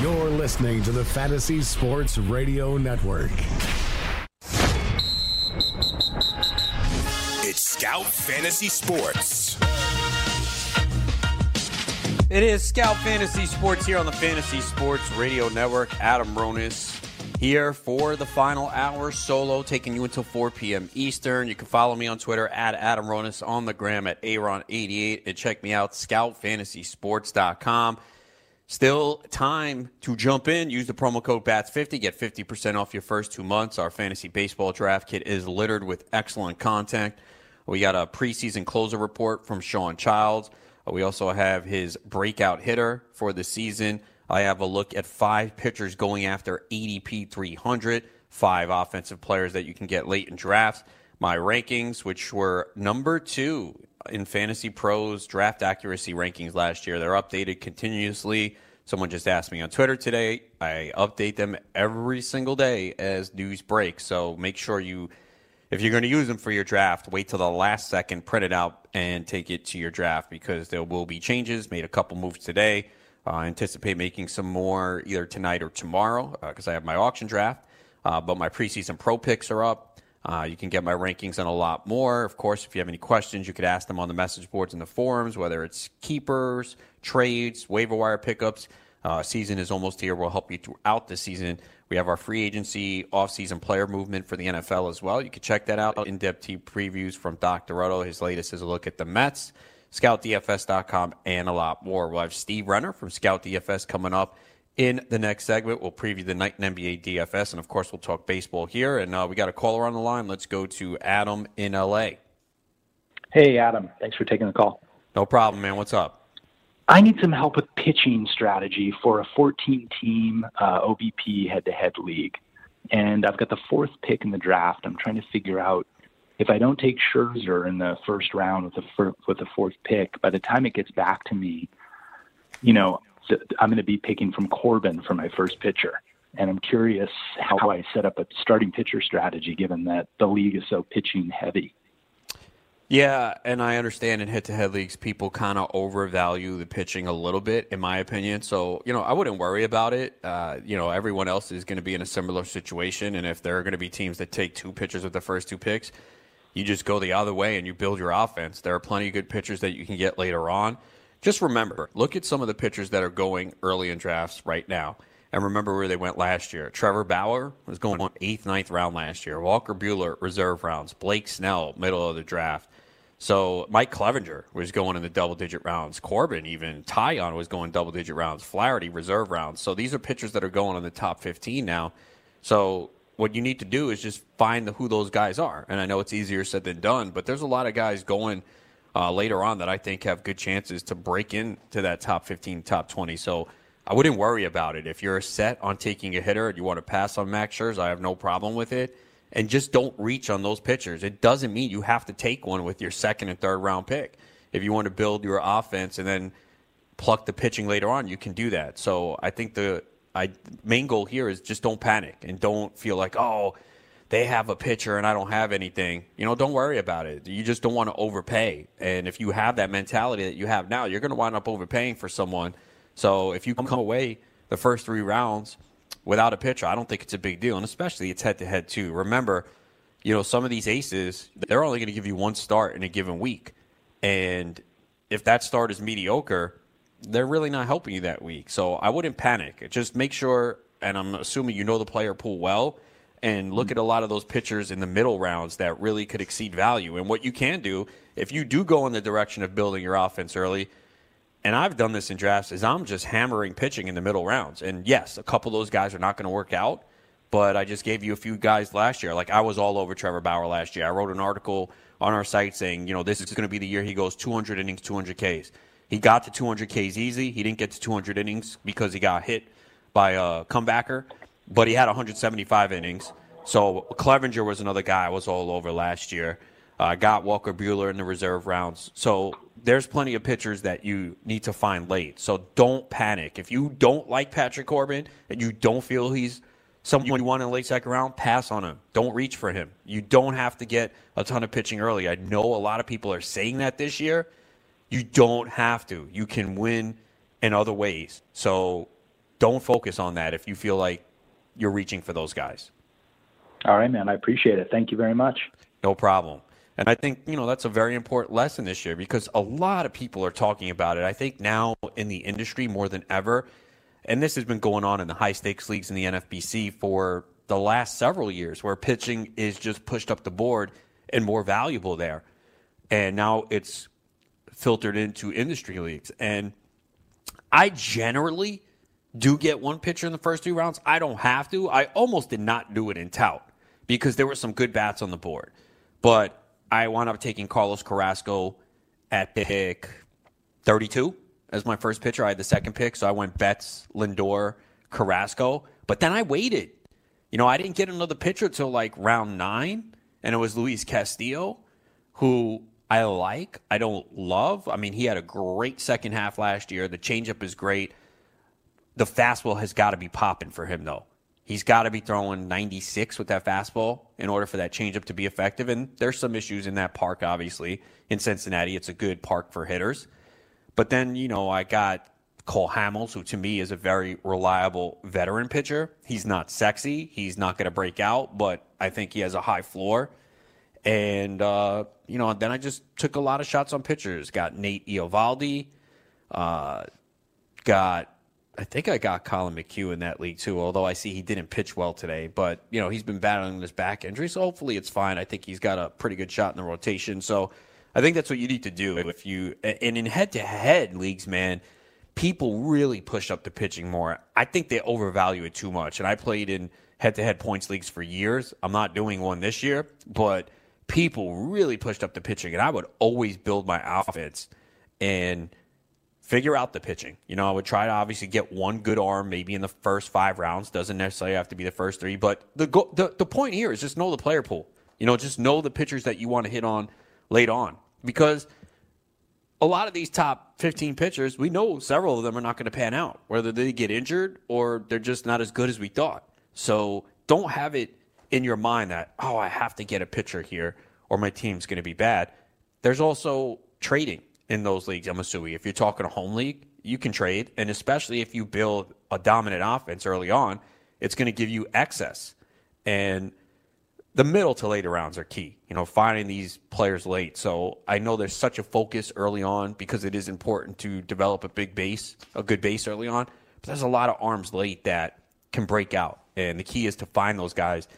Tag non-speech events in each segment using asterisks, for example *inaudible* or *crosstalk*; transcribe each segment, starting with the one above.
You're listening to the Fantasy Sports Radio Network. It's Scout Fantasy Sports. It is Scout Fantasy Sports here on the Fantasy Sports Radio Network. Adam Ronis here for the final hour solo, taking you until 4 p.m. Eastern. You can follow me on Twitter at Adam Ronis, on the gram at Aaron88, and check me out, scoutfantasysports.com. Still time to jump in. Use the promo code BATS50. Get 50% off your first two months. Our fantasy baseball draft kit is littered with excellent content. We got a preseason closer report from Sean Childs. We also have his breakout hitter for the season. I have a look at five pitchers going after ADP 300, five offensive players that you can get late in drafts. My rankings, which were number two in Fantasy Pros draft accuracy rankings last year, they're updated continuously. Someone just asked me on Twitter today. I update them every single day as news breaks. So make sure you, if you're going to use them for your draft, wait till the last second, print it out, and take it to your draft because there will be changes. Made a couple moves today. Uh, anticipate making some more either tonight or tomorrow because uh, I have my auction draft. Uh, but my preseason pro picks are up. Uh, you can get my rankings and a lot more. Of course, if you have any questions, you could ask them on the message boards and the forums, whether it's keepers, trades, waiver wire pickups. Uh, season is almost here. We'll help you throughout the season. We have our free agency off-season player movement for the NFL as well. You can check that out. In-depth team previews from Dr. Otto. His latest is a look at the Mets, ScoutDFS.com, and a lot more. We'll have Steve Renner from ScoutDFS coming up in the next segment. We'll preview the night in NBA DFS, and of course, we'll talk baseball here. And uh, we got a caller on the line. Let's go to Adam in LA. Hey, Adam. Thanks for taking the call. No problem, man. What's up? I need some help with pitching strategy for a 14 team uh, OBP head to head league. And I've got the fourth pick in the draft. I'm trying to figure out if I don't take Scherzer in the first round with the, fir- with the fourth pick, by the time it gets back to me, you know, I'm going to be picking from Corbin for my first pitcher. And I'm curious how I set up a starting pitcher strategy given that the league is so pitching heavy. Yeah, and I understand in head-to-head leagues, people kind of overvalue the pitching a little bit, in my opinion. So, you know, I wouldn't worry about it. Uh, you know, everyone else is going to be in a similar situation, and if there are going to be teams that take two pitchers with the first two picks, you just go the other way and you build your offense. There are plenty of good pitchers that you can get later on. Just remember, look at some of the pitchers that are going early in drafts right now. And remember where they went last year. Trevor Bauer was going on eighth, ninth round last year. Walker Buehler, reserve rounds. Blake Snell, middle of the draft. So Mike Clevinger was going in the double digit rounds. Corbin, even Taillon was going double digit rounds. Flaherty, reserve rounds. So these are pitchers that are going in the top 15 now. So what you need to do is just find the, who those guys are. And I know it's easier said than done, but there's a lot of guys going uh, later on that I think have good chances to break into that top 15, top 20. So I wouldn't worry about it. If you're set on taking a hitter and you want to pass on Max Scherzer, I have no problem with it and just don't reach on those pitchers. It doesn't mean you have to take one with your second and third round pick. If you want to build your offense and then pluck the pitching later on, you can do that. So I think the I, main goal here is just don't panic and don't feel like, oh, they have a pitcher and I don't have anything. You know, don't worry about it. You just don't want to overpay. And if you have that mentality that you have now, you're going to wind up overpaying for someone. So if you come away the first three rounds – without a pitcher, I don't think it's a big deal. And especially it's head to head, too. Remember, you know, some of these aces, they're only going to give you one start in a given week. And if that start is mediocre, they're really not helping you that week. So I wouldn't panic. Just make sure, and I'm assuming you know the player pool well, and look at a lot of those pitchers in the middle rounds that really could exceed value. And what you can do, if you do go in the direction of building your offense early, and I've done this in drafts, is I'm just hammering pitching in the middle rounds. And yes, a couple of those guys are not going to work out, but I just gave you a few guys last year. Like I was all over Trevor Bauer last year. I wrote an article on our site saying, you know, this is going to be the year he goes 200 innings, 200 Ks. He got to 200 Ks easy. He didn't get to 200 innings because he got hit by a comebacker, but he had 175 innings. So Clevinger was another guy I was all over last year. Uh, got Walker Buehler in the reserve rounds. So there's plenty of pitchers that you need to find late. So don't panic. If you don't like Patrick Corbin and you don't feel he's someone you want in the late second round, pass on him. Don't reach for him. You don't have to get a ton of pitching early. I know a lot of people are saying that this year. You don't have to. You can win in other ways. So don't focus on that if you feel like you're reaching for those guys. All right, man. I appreciate it. Thank you very much. No problem. And I think, you know, that's a very important lesson this year because a lot of people are talking about it. I think now in the industry more than ever, and this has been going on in the high stakes leagues in the NFBC for the last several years where pitching is just pushed up the board and more valuable there. And now it's filtered into industry leagues. And I generally do get one pitcher in the first two rounds. I don't have to. I almost did not do it in tout because there were some good bats on the board. But I wound up taking Carlos Carrasco at pick 32 as my first pitcher. I had the second pick, so I went Betts, Lindor, Carrasco. But then I waited. You know, I didn't get another pitcher until like round nine, and it was Luis Castillo, who I like. I don't love. I mean, he had a great second half last year. The changeup is great. The fastball has got to be popping for him, though. He's got to be throwing 96 with that fastball in order for that changeup to be effective. And there's some issues in that park, obviously. In Cincinnati, it's a good park for hitters. But then, you know, I got Cole Hamels, who to me is a very reliable veteran pitcher. He's not sexy. He's not going to break out, but I think he has a high floor. And, uh, you know, then I just took a lot of shots on pitchers. Got Nate Eovaldi, uh, got I think I got Collin McHugh in that league too, although I see he didn't pitch well today. But, you know, he's been battling this back injury, so hopefully it's fine. I think he's got a pretty good shot in the rotation. So I think that's what you need to do. If you and in head to head leagues, man, people really push up the pitching more. I think they overvalue it too much. And I played in head to head points leagues for years. I'm not doing one this year, but people really pushed up the pitching. And I would always build my offense and figure out the pitching. You know, I would try to obviously get one good arm maybe in the first five rounds. Doesn't necessarily have to be the first three, but the go- the the point here is just know the player pool. You know, just know the pitchers that you want to hit on late on because a lot of these top 15 pitchers, we know several of them are not going to pan out, whether they get injured or they're just not as good as we thought. So don't have it in your mind that, oh, I have to get a pitcher here or my team's going to be bad. There's also trading in those leagues, I'm assuming. If you're talking a home league, you can trade. And especially if you build a dominant offense early on, it's going to give you excess. And the middle to later rounds are key, you know, finding these players late. So I know there's such a focus early on because it is important to develop a big base, a good base early on. But there's a lot of arms late that can break out. And the key is to find those guys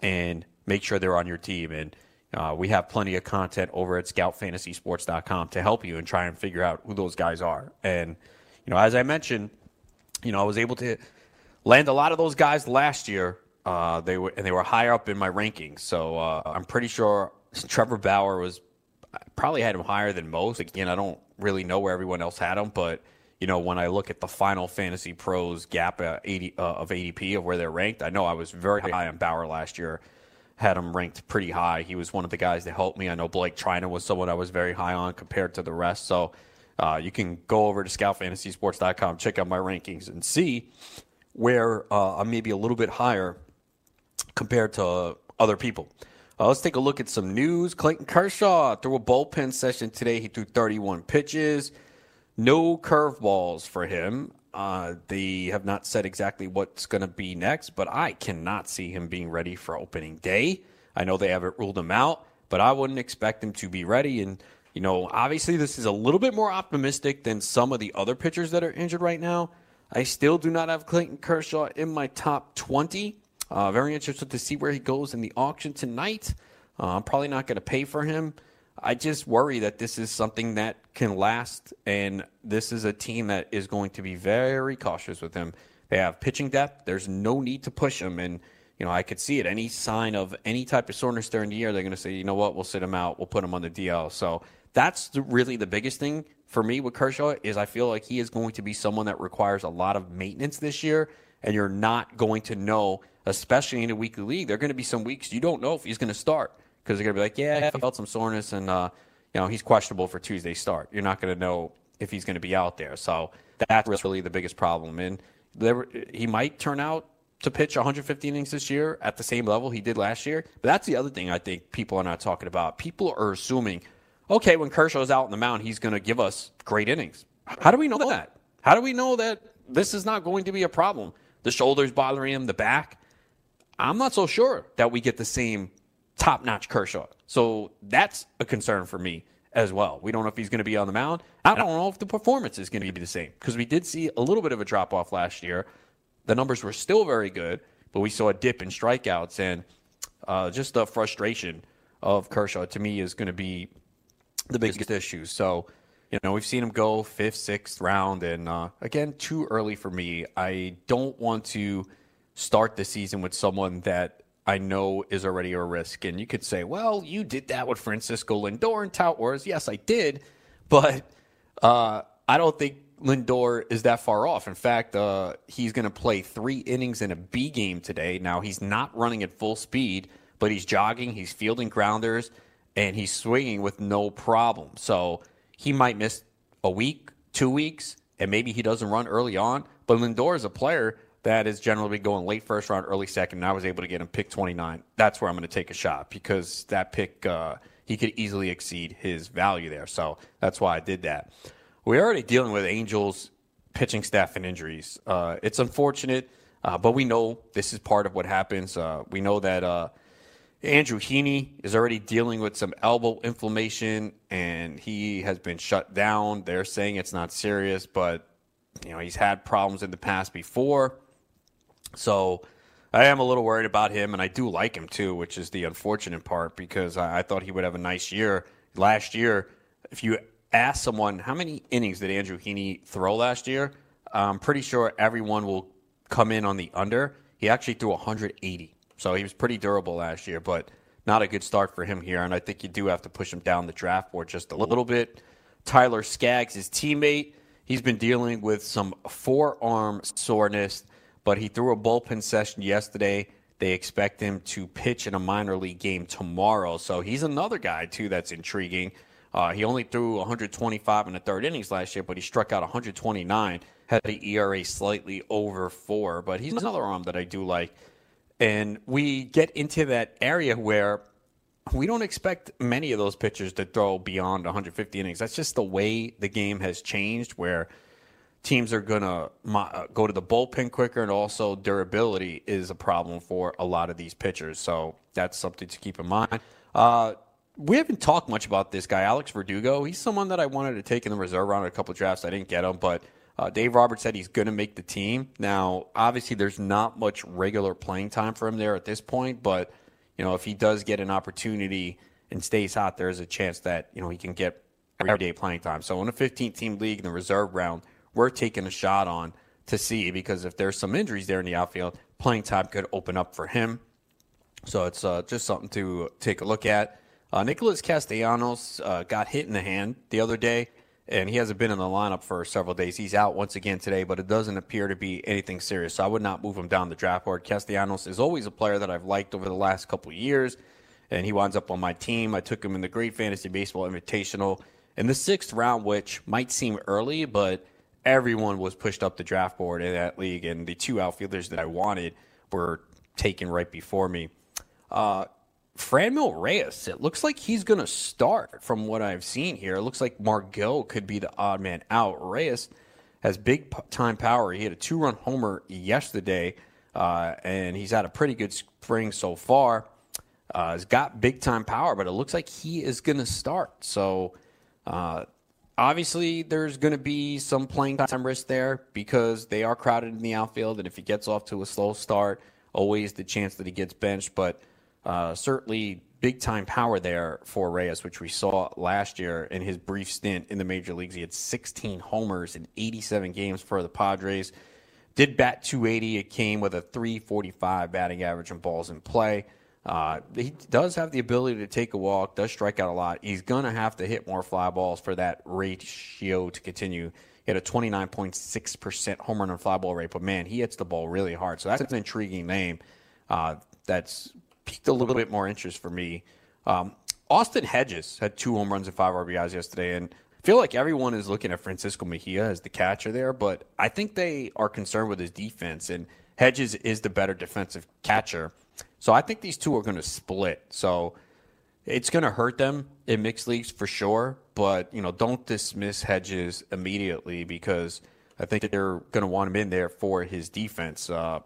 and make sure they're on your team. And uh, we have plenty of content over at scoutfantasysports.com to help you and try and figure out who those guys are. And, you know, as I mentioned, you know, I was able to land a lot of those guys last year. Uh, they were and they were higher up in my rankings. So uh, I'm pretty sure Trevor Bauer was probably had him higher than most. Again, I don't really know where everyone else had him, but you know, when I look at the final fantasy pros gap uh, 80, uh, of ADP of where they're ranked, I know I was very high on Bauer last year had him ranked pretty high. He was one of the guys that helped me. I know Blake Treinen was someone I was very high on compared to the rest. So uh, you can go over to scoutfantasysports.com, check out my rankings, and see where uh, I'm maybe a little bit higher compared to other people. Uh, let's take a look at some news. Clayton Kershaw threw a bullpen session today. He threw 31 pitches, no curveballs for him. Uh, they have not said exactly what's going to be next, but I cannot see him being ready for opening day. I know they haven't ruled him out, but I wouldn't expect him to be ready. And, you know, obviously this is a little bit more optimistic than some of the other pitchers that are injured right now. I still do not have Clayton Kershaw in my top 20. Uh, very interested to see where he goes in the auction tonight. Uh, I'm probably not going to pay for him. I just worry that this is something that can last, and this is a team that is going to be very cautious with him. They have pitching depth. There's no need to push him, and you know I could see it. Any sign of any type of soreness during the year, they're going to say, you know what, we'll sit him out. We'll put him on the DL. So that's the, really the biggest thing for me with Kershaw is I feel like he is going to be someone that requires a lot of maintenance this year, and you're not going to know, especially in a weekly league. There are going to be some weeks you don't know if he's going to start because they're going to be like, yeah, I felt some soreness, and uh, you know he's questionable for Tuesday start. You're not going to know if he's going to be out there. So that's really the biggest problem, and there, he might turn out to pitch 150 innings this year at the same level he did last year. But that's the other thing I think people are not talking about. People are assuming, okay, when Kershaw's out in the mound, he's going to give us great innings. How do we know that? How do we know that this is not going to be a problem? The shoulder's bothering him, the back. I'm not so sure that we get the same top notch Kershaw. So that's a concern for me as well. We don't know if he's going to be on the mound. I don't know if the performance is going to be the same because we did see a little bit of a drop off last year. The numbers were still very good, but we saw a dip in strikeouts and uh, just the frustration of Kershaw to me is going to be the biggest issue. So, you know, we've seen him go fifth, sixth round, and uh, again, too early for me. I don't want to start the season with someone that I know is already a risk. And you could say, well, you did that with Francisco Lindor and Tout Wars. Yes, I did, but uh, I don't think Lindor is that far off. In fact, uh, he's going to play three innings in a B game today. Now, he's not running at full speed, but he's jogging, he's fielding grounders, and he's swinging with no problem. So he might miss a week, two weeks, and maybe he doesn't run early on. But Lindor is a player that is generally going late first round, early second, and I was able to get him pick 29. That's where I'm going to take a shot because that pick, uh, he could easily exceed his value there. So that's why I did that. We're already dealing with Angels pitching staff and injuries. Uh, it's unfortunate, uh, but we know this is part of what happens. Uh, we know that uh, Andrew Heaney is already dealing with some elbow inflammation, and he has been shut down. They're saying it's not serious, but you know he's had problems in the past before. So I am a little worried about him, and I do like him too, which is the unfortunate part because I, I thought he would have a nice year last year. If you ask someone how many innings did Andrew Heaney throw last year, I'm pretty sure everyone will come in on the under. He actually threw 180, so he was pretty durable last year, but not a good start for him here. And I think you do have to push him down the draft board just a little bit. Tyler Skaggs, his teammate, he's been dealing with some forearm soreness but he threw a bullpen session yesterday. They expect him to pitch in a minor league game tomorrow. So he's another guy, too, that's intriguing. Uh, he only threw 125 in the third innings last year, but he struck out 129, had an ERA slightly over four. But he's another arm that I do like. And we get into that area where we don't expect many of those pitchers to throw beyond 150 innings. That's just the way the game has changed, where – teams are going to uh, go to the bullpen quicker, and also durability is a problem for a lot of these pitchers. So that's something to keep in mind. Uh, we haven't talked much about this guy, Alex Verdugo. He's someone that I wanted to take in the reserve round a couple drafts. I didn't get him, but uh, Dave Roberts said he's going to make the team. Now, obviously, there's not much regular playing time for him there at this point, but you know, if he does get an opportunity and stays hot, there's a chance that you know he can get everyday playing time. So in a 15-team league in the reserve round, we're taking a shot on to see because if there's some injuries there in the outfield, playing time could open up for him. So it's uh, just something to take a look at. Uh, Nicholas Castellanos uh, got hit in the hand the other day, and he hasn't been in the lineup for several days. He's out once again today, but it doesn't appear to be anything serious. So I would not move him down the draft board. Castellanos is always a player that I've liked over the last couple years, and he winds up on my team. I took him in the Great Fantasy Baseball Invitational in the sixth round, which might seem early, but – everyone was pushed up the draft board in that league, and the two outfielders that I wanted were taken right before me. Uh, Franmil Reyes, it looks like he's going to start from what I've seen here. It looks like Margot could be the odd man out. Reyes has big time power. He had a two run homer yesterday, uh, and he's had a pretty good spring so far. Uh, he's got big time power, but it looks like he is going to start. So uh, obviously there's going to be some playing time risk there because they are crowded in the outfield, and if he gets off to a slow start, always the chance that he gets benched. But uh, certainly big time power there for Reyes, which we saw last year in his brief stint in the major leagues. He had 16 homers in 87 games for the Padres. Did bat 280. It came with a 345 batting average and balls in play. Uh, he does have the ability to take a walk, does strike out a lot. He's going to have to hit more fly balls for that ratio to continue. He had a 29.6% home run and fly ball rate, but man, he hits the ball really hard. So that's an intriguing name uh, that's piqued a little bit more interest for me. Um, Austin Hedges had two home runs and five RBIs yesterday, and I feel like everyone is looking at Francisco Mejia as the catcher there, but I think they are concerned with his defense, and Hedges is the better defensive catcher. So I think these two are going to split. So it's going to hurt them in mixed leagues for sure, but you know, don't dismiss Hedges immediately because I think they're going to want him in there for his defense. Uh,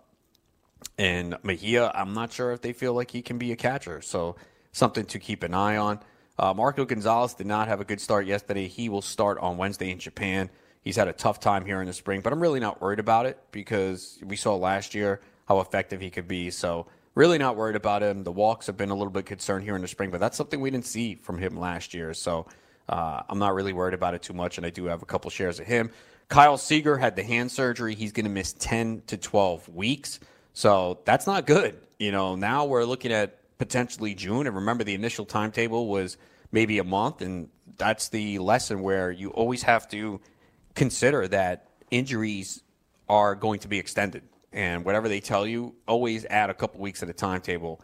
and Mejia, I'm not sure if they feel like he can be a catcher, so something to keep an eye on. Uh, Marco Gonzalez did not have a good start yesterday. He will start on Wednesday in Japan. He's had a tough time here in the spring, but I'm really not worried about it because we saw last year how effective he could be. So really not worried about him. The walks have been a little bit concerned here in the spring, but that's something we didn't see from him last year. So uh, I'm not really worried about it too much, and I do have a couple shares of him. Kyle Seager had the hand surgery. He's going to miss 10 to 12 weeks. So that's not good. You know, now we're looking at potentially June. And remember, the initial timetable was maybe a month. And that's the lesson where you always have to consider that injuries are going to be extended and whatever they tell you, always add a couple weeks at a timetable.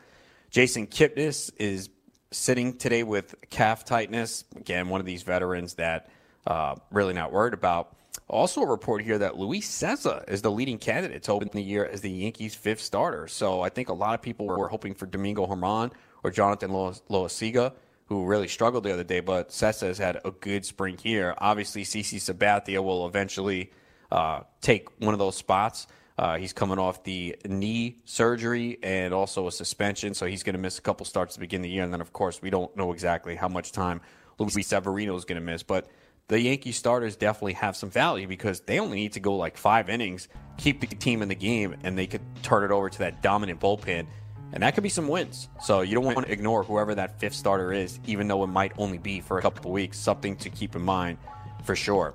Jason Kipnis is sitting today with calf tightness. Again, one of these veterans that uh, really not worried about. Also, a report here that Luis Cessa is the leading candidate to open the year as the Yankees' fifth starter. So I think a lot of people were hoping for Domingo Germán or Jonathan Loáisiga, who really struggled the other day. But Cessa has had a good spring here. Obviously, CC Sabathia will eventually uh, take one of those spots. Uh, he's coming off the knee surgery and also a suspension, so he's going to miss a couple starts to begin the year. And then, of course, we don't know exactly how much time Luis Severino is going to miss. But the Yankee starters definitely have some value because they only need to go like five innings, keep the team in the game, and they could turn it over to that dominant bullpen. And that could be some wins. So you don't want to ignore whoever that fifth starter is, even though it might only be for a couple weeks. Something to keep in mind for sure.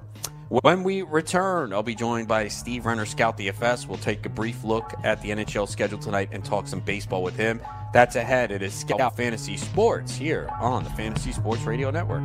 When we return, I'll be joined by Steve Renner, Scout DFS. We'll take a brief look at the NHL schedule tonight and talk some baseball with him. That's ahead. It is Scout Fantasy Sports here on the Fantasy Sports Radio Network.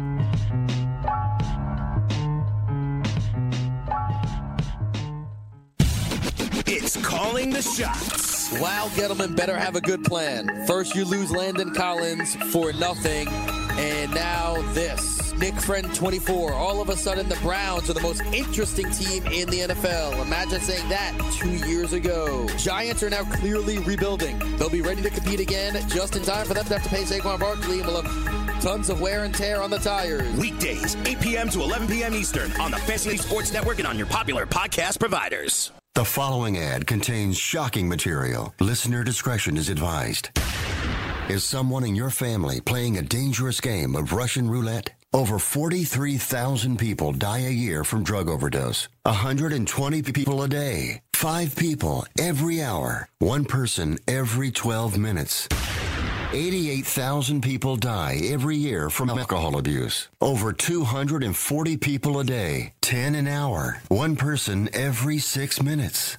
It's calling the shots. Wow, Gettleman better have a good plan. First, you lose Landon Collins for nothing, and now this. Nick Friend 24. All of a sudden, the Browns are the most interesting team in the NFL. Imagine saying that two years ago. Giants are now clearly rebuilding. They'll be ready to compete again just in time for them to have to pay Saquon Barkley and will have tons of wear and tear on the tires. Weekdays, 8 p.m. to 11 p.m. Eastern on the Fantasy Sports Network and on your popular podcast providers. The following ad contains shocking material. Listener discretion is advised. Is someone in your family playing a dangerous game of Russian roulette? Over 43,000 people die a year from drug overdose. 120 people a day. Five people every hour. One person every 12 minutes. 88,000 people die every year from alcohol abuse. Over 240 people a day. 10 an hour. One person every six minutes.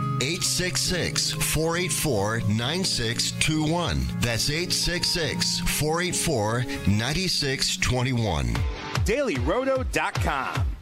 866 484 9621. That's 866 484 9621 dailyroto.com.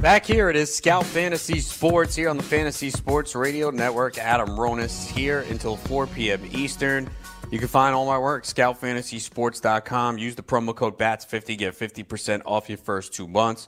Back here, it is Scout Fantasy Sports here on the Fantasy Sports Radio Network. Adam Ronis here until 4 p.m. Eastern. You can find all my work, scoutfantasysports.com. Use the promo code BATS50, get 50% off your first two months.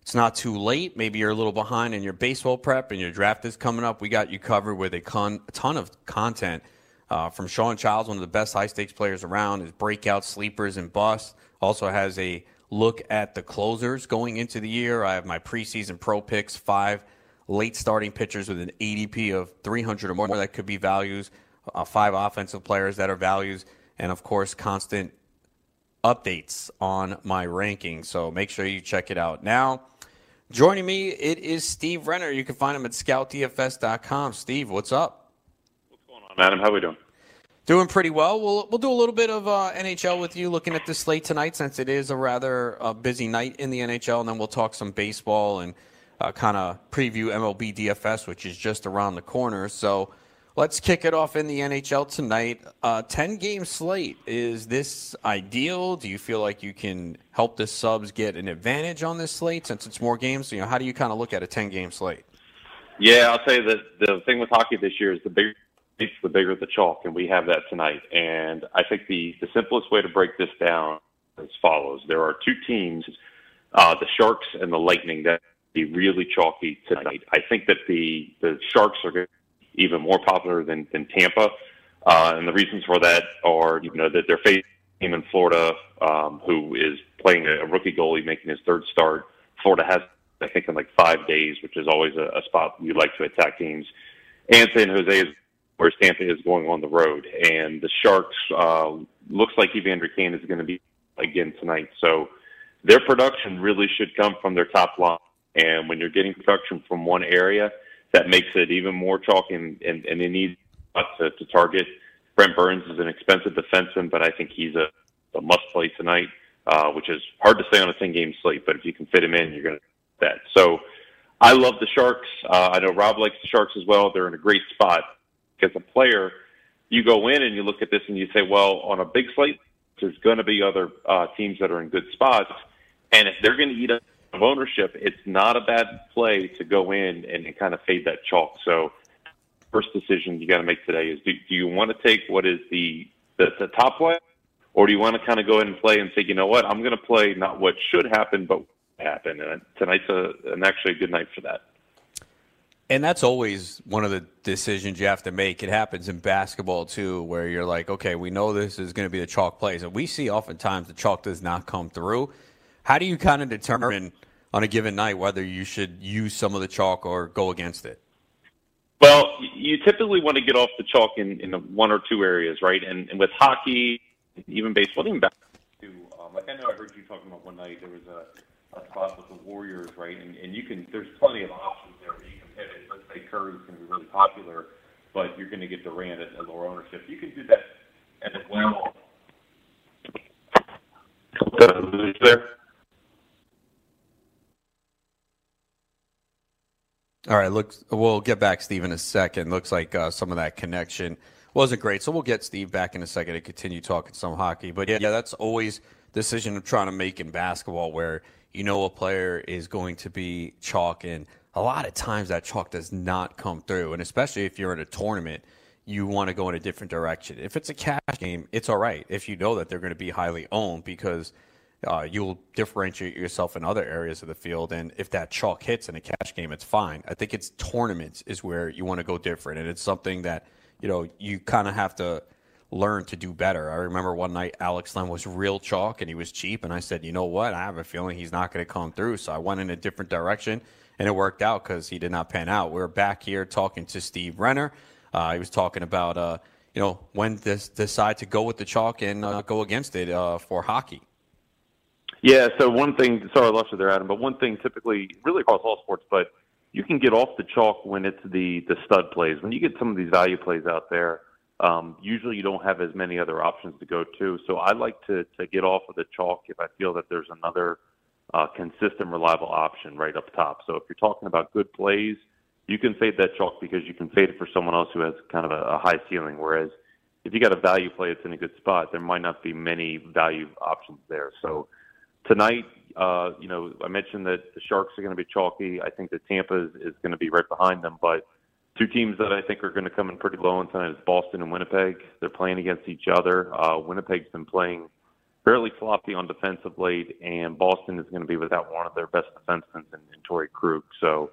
it's not too late. Maybe you're a little behind in your baseball prep and your draft is coming up. We got you covered with a, con- a ton of content uh, from Sean Childs, one of the best high stakes players around, his breakout sleepers and busts. Also has a look at the closers going into the year. I have my preseason pro picks, five late starting pitchers with an ADP of 300 or more that could be values, uh, five offensive players that are values, and of course, constant updates on my rankings. So make sure you check it out. Now, Joining me, it is Steve Renner. You can find him at scoutdfs.com. Steve, what's up? What's going on, Adam? How are we doing? Doing pretty well. We'll we'll do a little bit of uh, NHL with you, looking at the slate tonight, since it is a rather uh, busy night in the NHL, and then we'll talk some baseball and uh, kind of preview MLB DFS, which is just around the corner. So Let's kick it off in the NHL tonight. Uh, 10 game slate. Is this ideal? Do you feel like you can help the subs get an advantage on this slate since it's more games? You know, how do you kind of look at a 10 game slate? Yeah, I'll say that the thing with hockey this year is the bigger the bigger the chalk, and we have that tonight. And I think the, the simplest way to break this down as follows: there are two teams, uh, the Sharks and the Lightning, that be really chalky tonight. I think that the the Sharks are even more popular than, than Tampa. Uh, and the reasons for that are, you know, that they're facing team in Florida um, who is playing a, rookie goalie making his third start. Florida has, I think, in like five days, which is always a, a spot you like to attack teams. And Jose is where Tampa is going on the road. And the Sharks uh, looks like Evander Kane is going to be again tonight. So their production really should come from their top line. And when you're getting production from one area – that makes it even more chalky, and, and, and they need to, to target. Brent Burns is an expensive defenseman, but I think he's a, a must play tonight, uh, which is hard to say on a 10 game slate, but if you can fit him in, you're going to that. So I love the Sharks. Uh, I know Rob likes the Sharks as well. They're in a great spot. As a player, you go in and you look at this and you say, well, on a big slate, there's going to be other uh, teams that are in good spots. And if they're going to eat up ownership, it's not a bad play to go in and, and kind of fade that chalk. So, first decision you got to make today is: do, do you want to take what is the the, the top play, or do you want to kind of go ahead and play and say, you know what, I'm going to play not what should happen, but what happen. And tonight's a, an actually a good night for that. And that's always one of the decisions you have to make. It happens in basketball too, where you're like, okay, we know this is going to be the chalk plays, and we see oftentimes the chalk does not come through. How do you kind of determine on a given night whether you should use some of the chalk or go against it? Well, you typically want to get off the chalk in, in one or two areas, right? And, and with hockey, even baseball, even basketball, to um, like I know I heard you talking about one night there was a, a spot with the Warriors, right? And, and you can there's plenty of options Let's say Curry's going to be really popular, but you're going to get Durant at, at lower ownership. You can do that as well. There. All right, looks. We'll get back Steve in a second. Looks like uh, some of that connection wasn't great, so we'll get Steve back in a second to continue talking some hockey. But yeah, yeah, that's always decision of trying to make in basketball, where you know a player is going to be chalk, and a lot of times that chalk does not come through, and especially if you're in a tournament. You want to go in a different direction. If it's a cash game, it's all right if you know that they're going to be highly owned because uh, you'll differentiate yourself in other areas of the field. And if that chalk hits in a cash game, it's fine. I think it's tournaments is where you want to go different, and it's something that you know you kind of have to learn to do better. I remember one night Alex Len was real chalk and he was cheap, and I said, you know what? I have a feeling he's not going to come through. So I went in a different direction, and it worked out because he did not pan out. We're back here talking to Steve Renner. Uh, he was talking about uh, you know when to decide to go with the chalk and uh, go against it uh, for hockey. Yeah. So one thing, sorry I lost you there, Adam, but one thing typically, really across all sports, but you can get off the chalk when it's the the stud plays. When you get some of these value plays out there, um, usually you don't have as many other options to go to. So I like to to get off of the chalk if I feel that there's another uh, consistent, reliable option right up top. So if you're talking about good plays, you can fade that chalk because you can fade it for someone else who has kind of a, a high ceiling. Whereas if you got a value play that's in a good spot, there might not be many value options there. So tonight, uh, you know, I mentioned that the Sharks are going to be chalky. I think that Tampa is, is going to be right behind them. But two teams that I think are going to come in pretty low in tonight is Boston and Winnipeg. They're playing against each other. Uh, Winnipeg's been playing fairly sloppy on defense of late, and Boston is going to be without one of their best defensemen in, in Torey Krug. So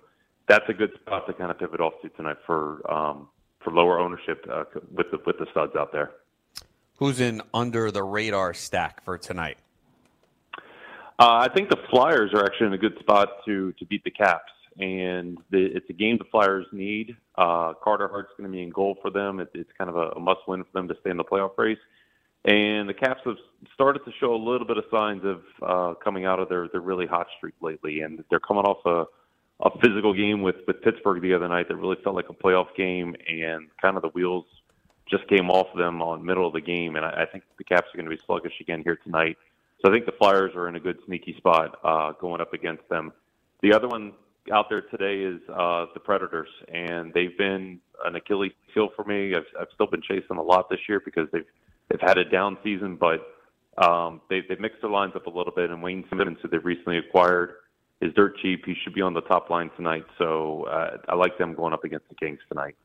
that's a good spot to kind of pivot off to tonight for um, for lower ownership uh, with the with the studs out there. Who's in under the radar stack for tonight? Uh, I think the Flyers are actually in a good spot to to beat the Caps, and the, it's a game the Flyers need. Uh, Carter Hart's going to be in goal for them. It, it's kind of a, a must-win for them to stay in the playoff race. And the Caps have started to show a little bit of signs of uh, coming out of their their really hot streak lately, and they're coming off a a physical game with with Pittsburgh the other night that really felt like a playoff game, and kind of the wheels just came off them on middle of the game. And I, I think the Caps are going to be sluggish again here tonight. So I think the Flyers are in a good sneaky spot uh, going up against them. The other one out there today is uh, the Predators, and they've been an Achilles heel for me. I've, I've still been chasing a lot this year because they've they've had a down season, but um, they, they've mixed their lines up a little bit. And Wayne Simmonds, who they've recently acquired, is dirt cheap. He should be on the top line tonight. So uh, I like them going up against the Kings tonight.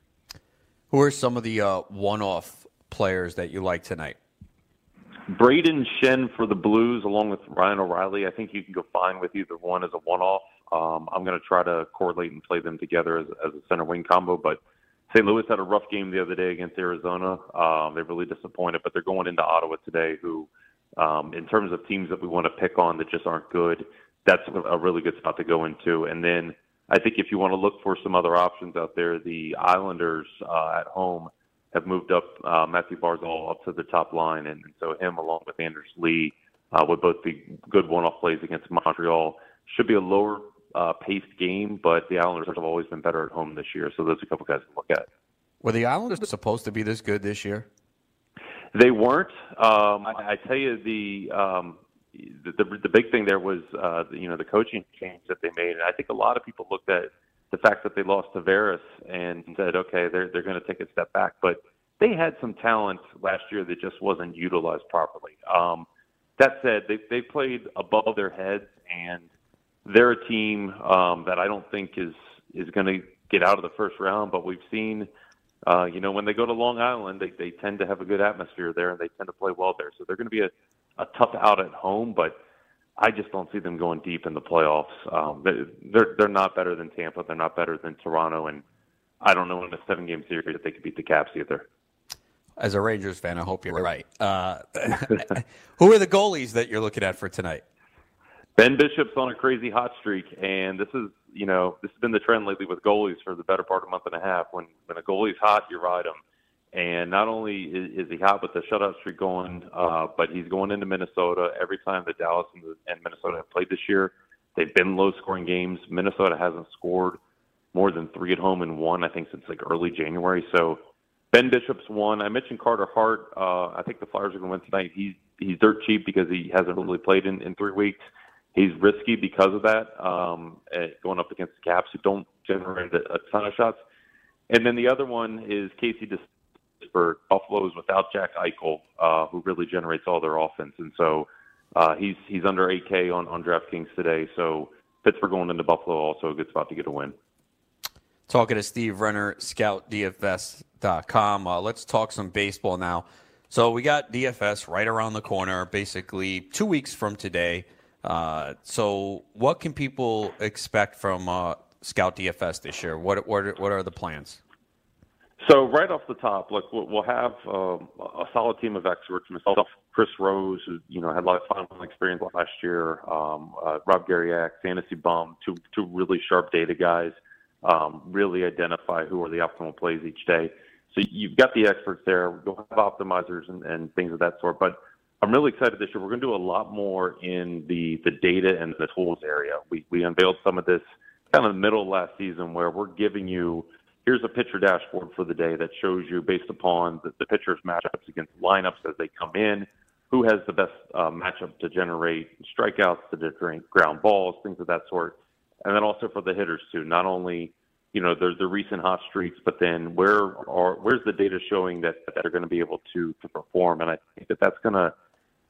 Who are some of the uh, one-off players that you like tonight? Brayden Schenn for the Blues, along with Ryan O'Reilly. I think you can go fine with either one as a one-off. Um, I'm going to try to correlate and play them together as, as a center wing combo, but St. Louis had a rough game the other day against Arizona. Um, they're really disappointed, but they're going into Ottawa today, who, um, in terms of teams that we want to pick on that just aren't good, that's a really good spot to go into. And then I think if you want to look for some other options out there, the Islanders uh, at home have moved up uh, Mathew Barzal up to the top line, and, and so him along with Anders Lee uh, would both be good one-off plays against Montreal. Should be a lower uh, paced game, but the Islanders have always been better at home this year, so there's a couple guys to look at. Were the Islanders supposed to be this good this year? They weren't. Um, I, I tell you, the um, the, the the big thing there was uh, the, you know the coaching change that they made, and I think a lot of people looked at the fact that they lost to Tavares and said, okay, they're they're going to take a step back, but they had some talent last year that just wasn't utilized properly. Um, that said, they they played above their heads, and they're a team um, that I don't think is is going to get out of the first round. But we've seen, uh, you know, when they go to Long Island, they they tend to have a good atmosphere there, and they tend to play well there. So they're going to be a a tough out at home, but I just don't see them going deep in the playoffs. Um, they're they're not better than Tampa. They're not better than Toronto, and I don't know in a seven game series that they could beat the Caps either. As a Rangers fan, I hope you're right. Uh, *laughs* who are the goalies that you're looking at for tonight? Ben Bishop's on a crazy hot streak, and this is you know this has been the trend lately with goalies for the better part of a month and a half. When when a goalie's hot, you ride him. And not only is, is he hot with the shutout streak going, uh, but he's going into Minnesota. Every time that Dallas and, the, and Minnesota have played this year, they've been low-scoring games. Minnesota hasn't scored more than three at home in one, I think, since like early January. So Ben Bishop's one. I mentioned Carter Hart. Uh, I think the Flyers are going to win tonight. He's he's dirt cheap because he hasn't really played in, in three weeks. He's risky because of that, um, going up against the Caps who don't generate a, a ton of shots. And then the other one is Casey for Buffalo's without Jack Eichel, uh, who really generates all their offense. And so uh, he's he's under 8K on, on DraftKings today. So Pittsburgh going into Buffalo also a good spot to get a win. Talking to Steve Renner, ScoutDFS.com. Uh, let's talk some baseball now. So we got DFS right around the corner, basically two weeks from today. Uh, so what can people expect from uh, Scout DFS this year? What are the plans? So right off the top, look, we'll have um, a solid team of experts. Myself, Chris Rose, who you know had a lot of fun experience last year. Um, uh, Rob Garriak, Fantasy Bum, two really sharp data guys. Um, really identify who are the optimal plays each day. So you've got the experts there. You'll have optimizers and, and things of that sort. But I'm really excited this year. We're going to do a lot more in the the data and the tools area. We we unveiled some of this kind of in the middle of last season where we're giving you here's a pitcher dashboard for the day that shows you based upon the, the pitcher's matchups against lineups as they come in, who has the best uh, matchup to generate strikeouts, to generate ground balls, things of that sort, and then also for the hitters too. Not only you know the, the recent hot streaks, but then where are where's the data showing that that they're going to be able to to perform? And I think that that's going to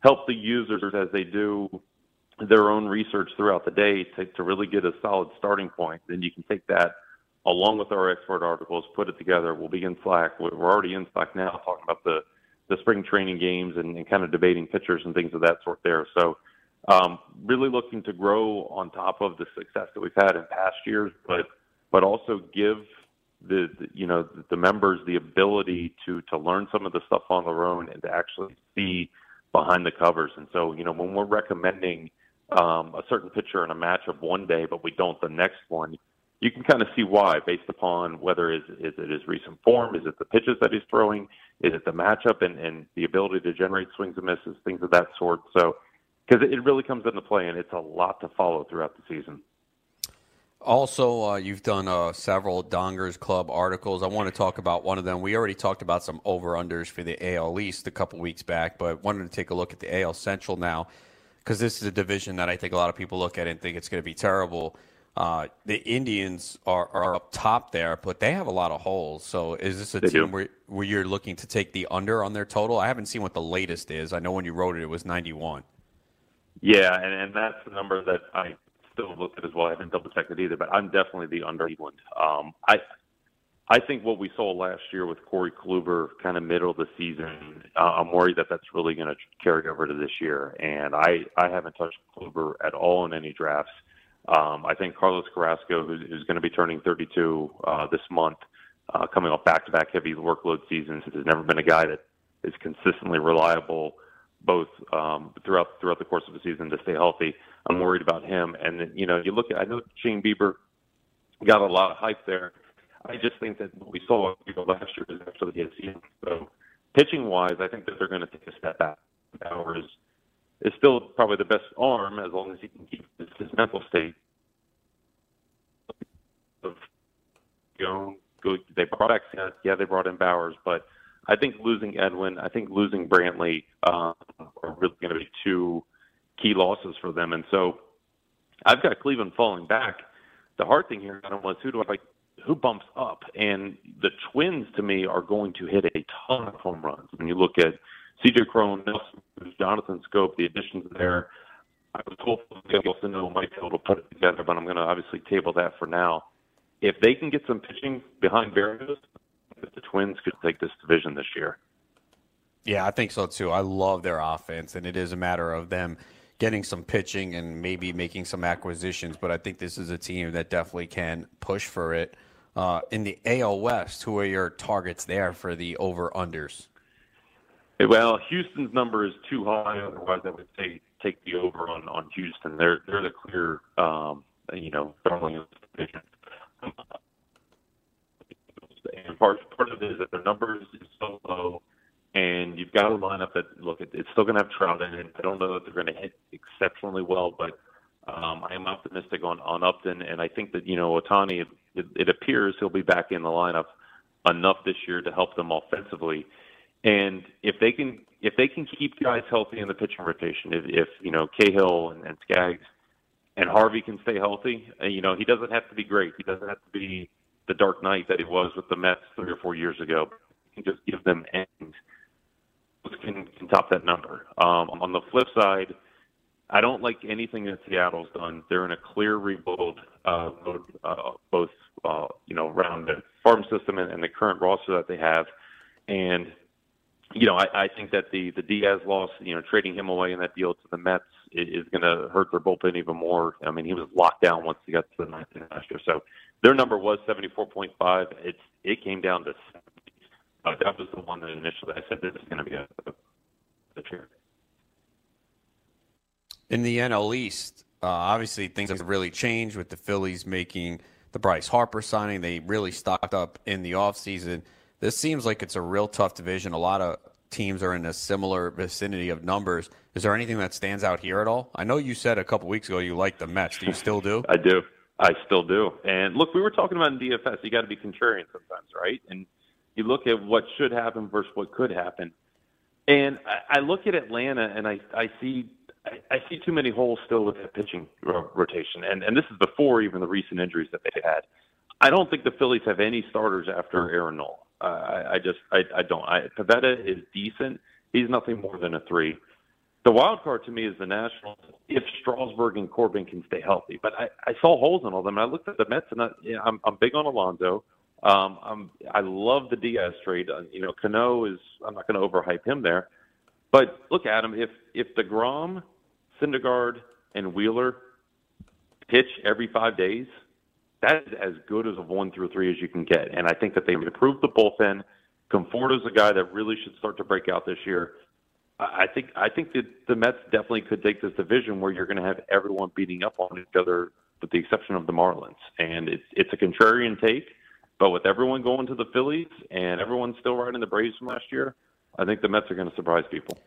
help the users as they do their own research throughout the day to, to really get a solid starting point. Then you can take that along with our expert articles, put it together. We'll be in Slack. We're already in Slack now talking about the, the spring training games and, and kind of debating pitchers and things of that sort there. So um, really looking to grow on top of the success that we've had in past years, but but also give the, the you know the members the ability to to learn some of the stuff on their own and to actually see behind the covers. And so you know when we're recommending um, a certain pitcher in a matchup one day, but we don't the next one, you can kind of see why based upon whether is is it his recent form, is it the pitches that he's throwing, is it the matchup and and the ability to generate swings and misses, things of that sort. So because it really comes into play, and it's a lot to follow throughout the season. Also, uh, you've done uh, several Dongers Club articles. I want to talk about one of them. We already talked about some over unders for the AL East a couple weeks back, but wanted to take a look at the AL Central now because this is a division that I think a lot of people look at and think it's going to be terrible. Uh, the Indians are, are up top there, but they have a lot of holes. So is this a they team where, where you're looking to take the under on their total? I haven't seen what the latest is. I know when you wrote it, it was 91. Yeah, and, and that's the number that I still looked at as well. I haven't double checked it either, but I'm definitely the under Cleveland. Um, I I think what we saw last year with Corey Kluber, kind of middle of the season, uh, I'm worried that that's really going to carry over to this year. And I I haven't touched Kluber at all in any drafts. Um, I think Carlos Carrasco, who's, who's going to be turning 32 uh, this month, uh, coming off back-to-back heavy workload seasons, has never been a guy that is consistently reliable both um, throughout throughout the course of the season to stay healthy. I'm worried about him. And you know, you look at I know Shane Bieber got a lot of hype there. I just think that what we saw you know, last year is actually his season. So pitching wise, I think that they're going to take a step back. Bauer is still probably the best arm as long as he can keep his, his mental state. Of you know, go, they brought back yeah, they brought in Bauers, but I think losing Edwin, I think losing Brantley um, are really going to be two key losses for them. And so I've got Cleveland falling back. The hard thing here was who do I like? Who bumps up? And the Twins to me are going to hit a ton of home runs. When you look at C.J. Cron, Nelson, Jonathan Schoop, the additions there. I was hopeful to know might be able to put it together, but I'm going to obviously table that for now. If they can get some pitching behind Berrios, that the Twins could take this division this year. Yeah, I think so too. I love their offense, and it is a matter of them getting some pitching and maybe making some acquisitions. But I think this is a team that definitely can push for it. Uh, in the AL West, who are your targets there for the over unders? Well, Houston's number is too high. Otherwise, I would say take the over on on Houston. They're they're the clear, um, you know, darling of the division and part part of it is that their numbers is so low, and you've got a lineup that look it's still going to have Trout in it. I don't know that they're going to hit exceptionally well, but um, I am optimistic on on Upton, and I think that you know Ohtani. It, it, appears he'll be back in the lineup enough this year to help them offensively. And if they can if they can keep guys healthy in the pitching rotation, if, if you know Cahill and, and Skaggs and Harvey can stay healthy, uh, you know he doesn't have to be great. He doesn't have to be the Dark Knight that he was with the Mets three or four years ago. You can just give them ends can, can top that number. Um, on the flip side, I don't like anything that Seattle's done. They're in a clear rebuild uh, mode, uh, both uh, you know around the farm system and, and the current roster that they have, and you know I, I think that the the Diaz loss, you know, trading him away in that deal to the Mets is, is going to hurt their bullpen even more. I mean, he was locked down once he got to the ninth last year, so their number was 74.5. It's it came down to 70. Uh, that was the one that initially I said this is going to be a, a, a chair. In the NL East, uh, obviously things have really changed with the Phillies making the Bryce Harper signing. They really stocked up in the offseason. This seems like it's a real tough division. A lot of teams are in a similar vicinity of numbers. Is there anything that stands out here at all? I know you said a couple weeks ago you liked the Mets. Do you still do? *laughs* I do. I still do. And look, we were talking about in DFS. You got to be contrarian sometimes, right? And you look at what should happen versus what could happen. And I, I look at Atlanta, and I I see I, I see too many holes still with the pitching rotation. And and this is before even the recent injuries that they had. I don't think the Phillies have any starters after Aaron Nola. Uh, I, I just I, I don't. I, Pivetta is decent. He's nothing more than a three. The wild card to me is the Nationals if Strasburg and Corbin can stay healthy. But I, I saw holes in all of them. I looked at the Mets, and I, yeah, I'm, I'm big on Alonso. Um, I'm, I love the Diaz trade. Uh, you know, Cano is. I'm not going to overhype him there, but look, Adam. If if Degrom, Syndergaard, and Wheeler pitch every five days, that is as good as a one through three as you can get. And I think that they improved the bullpen. is a guy that really should start to break out this year. I think I think that the Mets definitely could take this division where you're going to have everyone beating up on each other, with the exception of the Marlins. And it's it's a contrarian take, but with everyone going to the Phillies and everyone still riding the Braves from last year, I think the Mets are going to surprise people.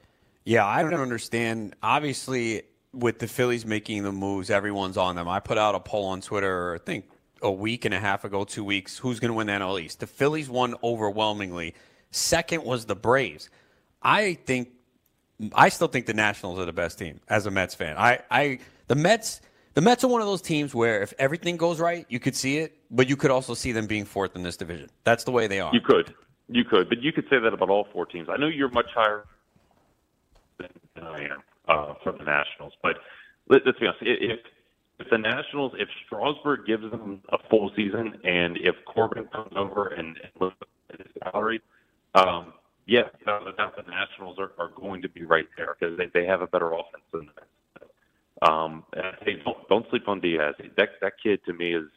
Yeah, I don't understand. Obviously, with the Phillies making the moves, everyone's on them. I put out a poll on Twitter, I think a week and a half ago, two weeks, who's going to win the NL East? The Phillies won overwhelmingly. Second was the Braves. I think, I still think the Nationals are the best team as a Mets fan. I, I, the Mets, the Mets are one of those teams where if everything goes right, you could see it, but you could also see them being fourth in this division. That's the way they are. You could, you could, but you could say that about all four teams. I know you're much higher than, I am uh, for the Nationals, but let, us be honest. If if the Nationals, if Strasburg gives them a full season, and if Corbin comes over and, and looks at his salary, um, doubt, the Nationals are, are going to be right there because they, they have a better offense than them. Um, and don't don't sleep on Diaz. That that kid to me is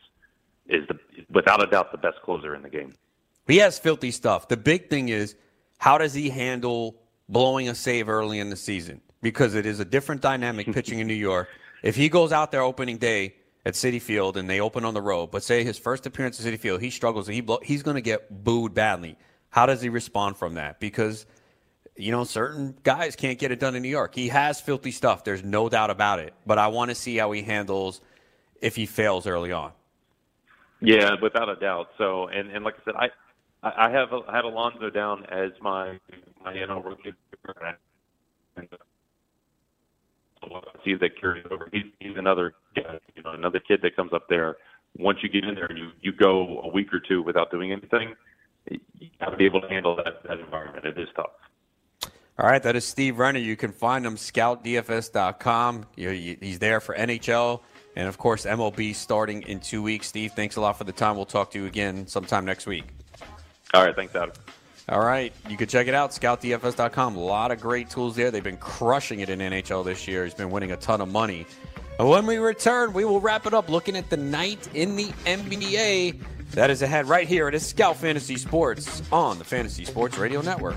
is the without a doubt the best closer in the game. He has filthy stuff. The big thing is how does he handle blowing a save early in the season because it is a different dynamic *laughs* pitching in New York. If he goes out there opening day at Citi Field and they open on the road, but say his first appearance at Citi Field, he struggles and he blow, he's going to get booed badly. How does he respond from that? Because you know, certain guys can't get it done in New York. He has filthy stuff. There's no doubt about it. But I want to see how he handles if he fails early on. Yeah, without a doubt. So, and, and like I said, I I have I had Alonso down as my my NL rookie, and see that carries over. He's, he's another, you know, another kid that comes up there. Once you get in there and you, you go a week or two without doing anything, you got to be able to handle that, that environment. It is tough. All right, that is Steve Renner. You can find him scoutdfs.com. He's there for NHL and of course MLB starting in two weeks. Steve, thanks a lot for the time. We'll talk to you again sometime next week. All right, thanks, Adam. All right. You can check it out, scoutdfs.com. A lot of great tools there. They've been crushing it in NHL this year. He's been winning a ton of money. And when we return, we will wrap it up looking at the night in the NBA. That is ahead right here at Scout Fantasy Sports on the Fantasy Sports Radio Network.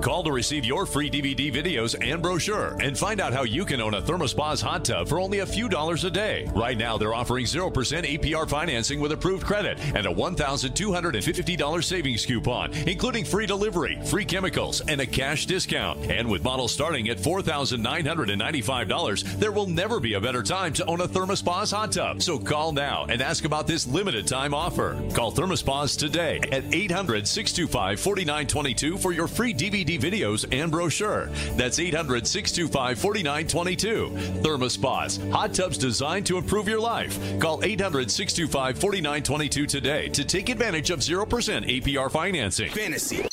Call to receive your free DVD videos and brochure and find out how you can own a ThermoSpa's hot tub for only a few dollars a day. Right now, they're offering 0% APR financing with approved credit and a $1,250 savings coupon, including free delivery, free chemicals, and a cash discount. And with models starting at $4,995, there will never be a better time to own a ThermoSpa's hot tub. So call now and ask about this limited time offer. Call ThermoSpa's today at 800 625 4922 for your free DVD videos and brochure. That's 800 625 4922. ThermoSpas, hot tubs designed to improve your life. Call 800 625 4922 today to take advantage of 0% APR financing. Fantasy.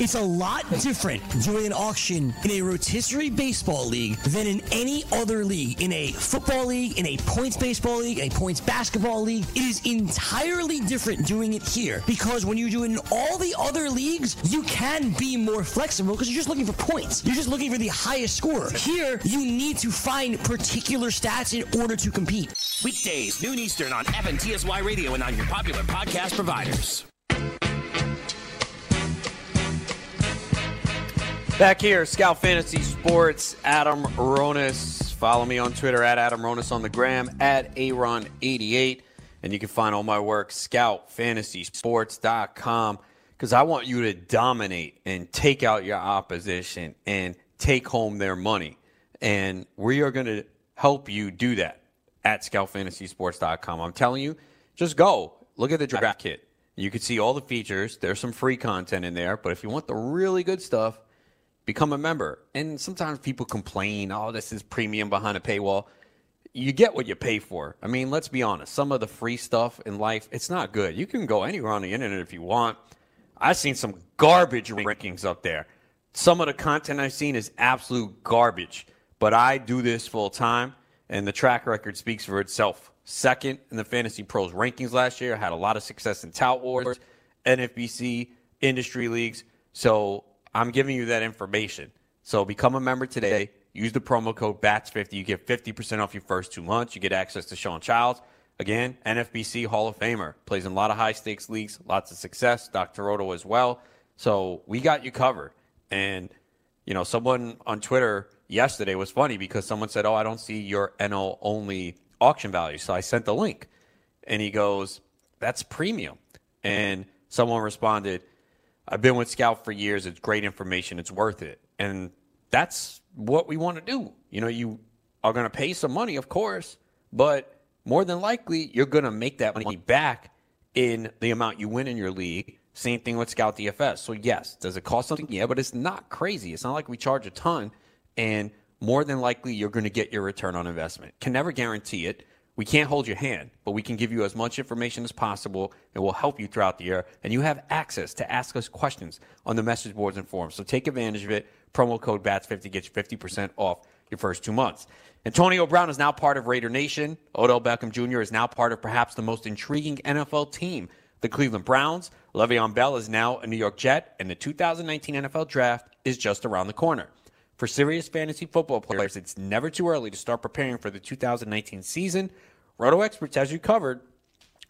It's a lot different doing an auction in a rotisserie baseball league than in any other league. In a football league, in a points baseball league, a points basketball league, it is entirely different doing it here because when you do it in all the other leagues, you can be more flexible because you're just looking for points. You're just looking for the highest score. Here, you need to find particular stats in order to compete. Weekdays, noon Eastern on FNTSY Radio and on your popular podcast providers. Back here, Scout Fantasy Sports, Adam Ronis. Follow me on Twitter at Adam Ronis on the gram, at Aaron88. And you can find all my work, scoutfantasysports.com, because I want you to dominate and take out your opposition and take home their money. And we are going to help you do that at scoutfantasysports.com. I'm telling you, just go. Look at the draft kit. You can see all the features. There's some free content in there. But if you want the really good stuff, become a member. And sometimes people complain, oh, this is premium behind a paywall. You get what you pay for. I mean, let's be honest. Some of the free stuff in life, it's not good. You can go anywhere on the internet if you want. I've seen some garbage rankings up there. Some of the content I've seen is absolute garbage. But I do this full time, and the track record speaks for itself. Second in the Fantasy Pros rankings last year, I had a lot of success in Tout Wars, NFBC, industry leagues. So I'm giving you that information. So become a member today. Use the promo code BATS50. You get 50% off your first two months. You get access to Shawn Childs. Again, NFBC Hall of Famer. Plays in a lot of high stakes leagues, lots of success. Dr. Roto as well. So we got you covered. And, you know, someone on Twitter yesterday was funny because someone said, Oh, I don't see your NL only auction value. So I sent the link. And he goes, That's premium. And someone responded, I've been with Scout for years. It's great information. It's worth it. And that's what we want to do. You know, you are going to pay some money, of course, but more than likely, you're going to make that money back in the amount you win in your league. Same thing with Scout DFS. So, yes, does it cost something? Yeah, but it's not crazy. It's not like we charge a ton. And more than likely, you're going to get your return on investment. Can never guarantee it. We can't hold your hand, but we can give you as much information as possible and we'll help you throughout the year. And you have access to ask us questions on the message boards and forums. So take advantage of it. Promo code BATS50 gets you 50% off your first two months. Antonio Brown is now part of Raider Nation. Odell Beckham Jr. is now part of perhaps the most intriguing NFL team, the Cleveland Browns. Le'Veon Bell is now a New York Jet, and the 2019 NFL Draft is just around the corner. For serious fantasy football players, it's never too early to start preparing for the 2019 season. Roto Experts has you covered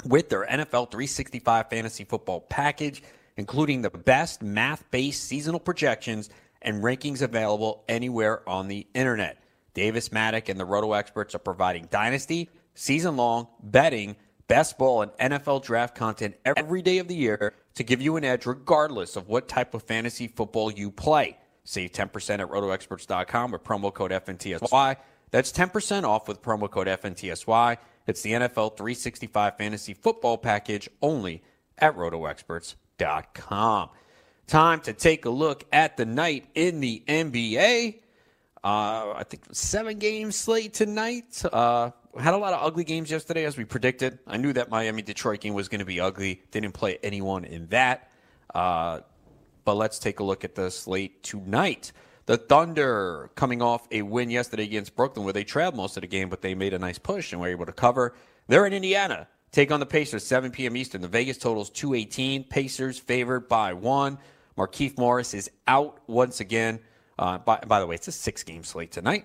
with their NFL 365 fantasy football package, including the best math based seasonal projections and rankings available anywhere on the internet. Davis Mattek and the Roto Experts are providing dynasty, season long, betting, best ball, and NFL draft content every day of the year to give you an edge regardless of what type of fantasy football you play. Save 10% at rotoexperts.com with promo code FNTSY. That's 10% off with promo code FNTSY. It's the NFL 365 fantasy football package only at rotoexperts.com. Time to take a look at the night in the NBA. Uh, I think seven games slate tonight. Uh, had a lot of ugly games yesterday, as we predicted. I knew that Miami Detroit game was going to be ugly. Didn't play anyone in that. Uh, but let's take a look at the slate tonight. The Thunder coming off a win yesterday against Brooklyn where they trailed most of the game, but they made a nice push and were able to cover. They're in Indiana. Take on the Pacers, 7 p.m. Eastern. The Vegas totals 218. Pacers favored by one. Markieff Morris is out once again. Uh, by, by, the way, it's a six game slate tonight.